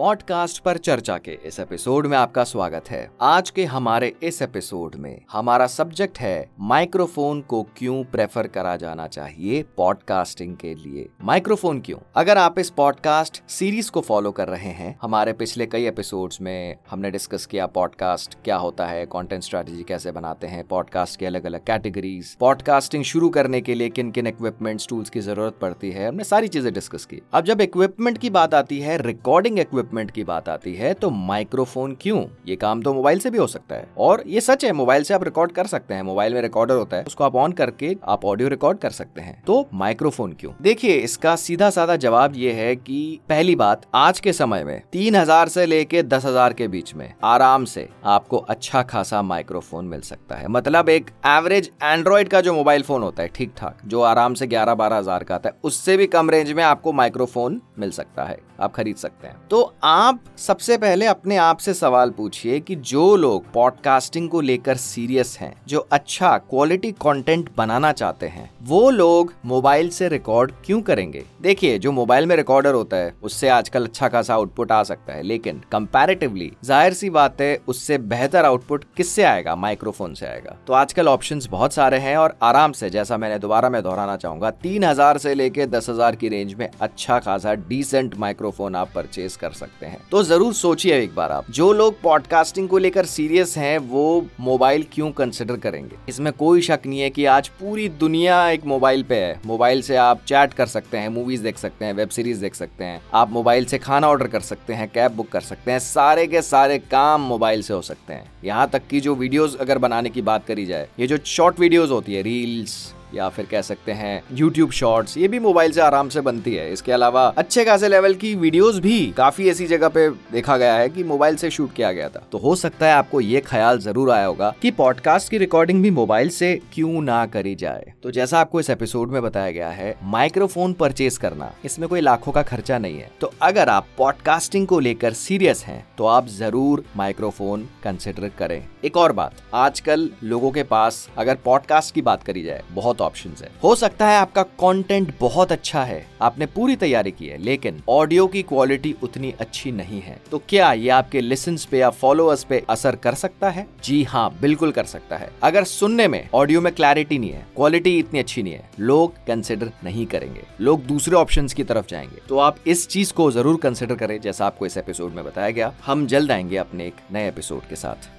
Podcast पर चर्चा के इस एपिसोड में आपका स्वागत है। आज के हमारे इस एपिसोड में हमारा सब्जेक्ट है, माइक्रोफोन को क्यों प्रेफर करा जाना चाहिए पॉडकास्टिंग के लिए। माइक्रोफोन क्यों? अगर आप इस पॉडकास्ट सीरीज़ को फॉलो कर रहे हैं, हमारे पिछले कई एपिसोड्स में हमने डिस्कस किया पॉडकास्ट क्या होता है, कंटेंट स्ट्रेटेजी कैसे बनाते हैं, पॉडकास्ट के अलग अलग कैटेगरीज, पॉडकास्टिंग शुरू करने के लिए किन किन इक्विपमेंट्स टूल्स की ज़रूरत पड़ती है, हमने सारी चीज़ें डिस्कस की। अब जब इक्विपमेंट की बात आती है रिकॉर्डिंग इक्विपमेंट की बात आती है तो माइक्रोफोन क्यों? ये काम तो मोबाइल से भी हो सकता है। और ये सच है मोबाइल से आप रिकॉर्ड कर सकते हैं। मोबाइल में रिकॉर्डर होता है, उसको आप ऑन करके आप ऑडियो रिकॉर्ड कर सकते हैं। तो माइक्रोफोन क्यों? देखिए, इसका सीधा साधा जवाब ये है कि पहली बात, आज के समय में तीन हज़ार से लेके दस हज़ार के बीच में आराम से आपको अच्छा खासा माइक्रोफोन मिल सकता है। मतलब एक एवरेज एंड्रॉइड का जो मोबाइल फ़ोन होता है ठीक ठाक जो आराम से ग्यारह बारह हज़ार का आता है, उससे भी कम रेंज में आपको माइक्रोफोन मिल सकता है, आप खरीद सकते हैं। तो आप सबसे पहले अपने आप से सवाल पूछिए कि जो लोग पॉडकास्टिंग को लेकर सीरियस हैं, जो अच्छा क्वालिटी कंटेंट बनाना चाहते हैं, वो लोग मोबाइल से रिकॉर्ड क्यों करेंगे? देखिए, जो मोबाइल में रिकॉर्डर होता है, उससे आजकल अच्छा खासा आउटपुट आ सकता है, लेकिन कंपैरेटिवली ज़ाहिर सी बात है, उससे बेहतर आउटपुट किससे आएगा? माइक्रोफोन से आएगा। तो आजकल ऑप्शन बहुत सारे हैं और आराम से, जैसा मैंने दोबारा मैं दोहराना चाहूँगा, तीन हज़ार से लेके दस हज़ार की रेंज में अच्छा खासा डिसेंट माइक्रोफोन आप परचेज कर सकते हैं। तो ज़रूर सोचिए एक बार आप, जो लोग पॉडकास्टिंग को लेकर सीरियस हैं, वो मोबाइल क्यों कंसिडर करेंगे? इसमें कोई शक नहीं है कि आज पूरी दुनिया एक मोबाइल पे है। मोबाइल से आप चैट कर सकते हैं मूवीज़ देख सकते हैं वेब सीरीज़ देख सकते हैं। आप मोबाइल से खाना ऑर्डर कर सकते हैं कैब बुक कर सकते हैं, सारे के सारे काम मोबाइल से हो सकते हैं। यहाँ तक कि जो वीडियोस अगर बनाने की बात करी जाए, ये जो शॉर्ट वीडियोस होती है रील्स या फिर कह सकते हैं यूट्यूब शॉर्ट्स ये भी मोबाइल से आराम से बनती है। इसके अलावा अच्छे खासे लेवल की वीडियोस भी काफ़ी ऐसी जगह पे देखा गया है कि मोबाइल से शूट किया गया था। तो हो सकता है आपको ये ख्याल ज़रूर आया होगा कि पॉडकास्ट की रिकॉर्डिंग भी मोबाइल से क्यों ना करी जाए। तो जैसा आपको इस एपिसोड में बताया गया है माइक्रोफोन परचेज करना, इसमें कोई लाखों का खर्चा नहीं है। तो अगर आप पॉडकास्टिंग को लेकर सीरियस हैं तो आप ज़रूर माइक्रोफोन कंसिडर करें। एक और बात, आजकल लोगों के पास अगर पॉडकास्ट की बात करी जाए, बहुत बहुत ऑप्शन है। हो सकता है आपका कॉन्टेंट बहुत अच्छा है, आपने पूरी तैयारी की है, लेकिन ऑडियो की क्वालिटी उतनी अच्छी नहीं है। तो क्या ये आपके लिसन पे या फॉलोअर्स पे असर कर सकता है? जी हाँ बिल्कुल कर सकता है। अगर सुनने में ऑडियो में क्लैरिटी नहीं है क्वालिटी इतनी अच्छी नहीं है, लोग कंसिडर नहीं करेंगे। लोग दूसरे ऑप्शन की तरफ़ जाएँगे। तो आप इस चीज़ को ज़रूर कंसिडर करें, जैसा आपको इस एपिसोड में बताया गया। हम जल्द आएँगे अपने एक नए एपिसोड के साथ।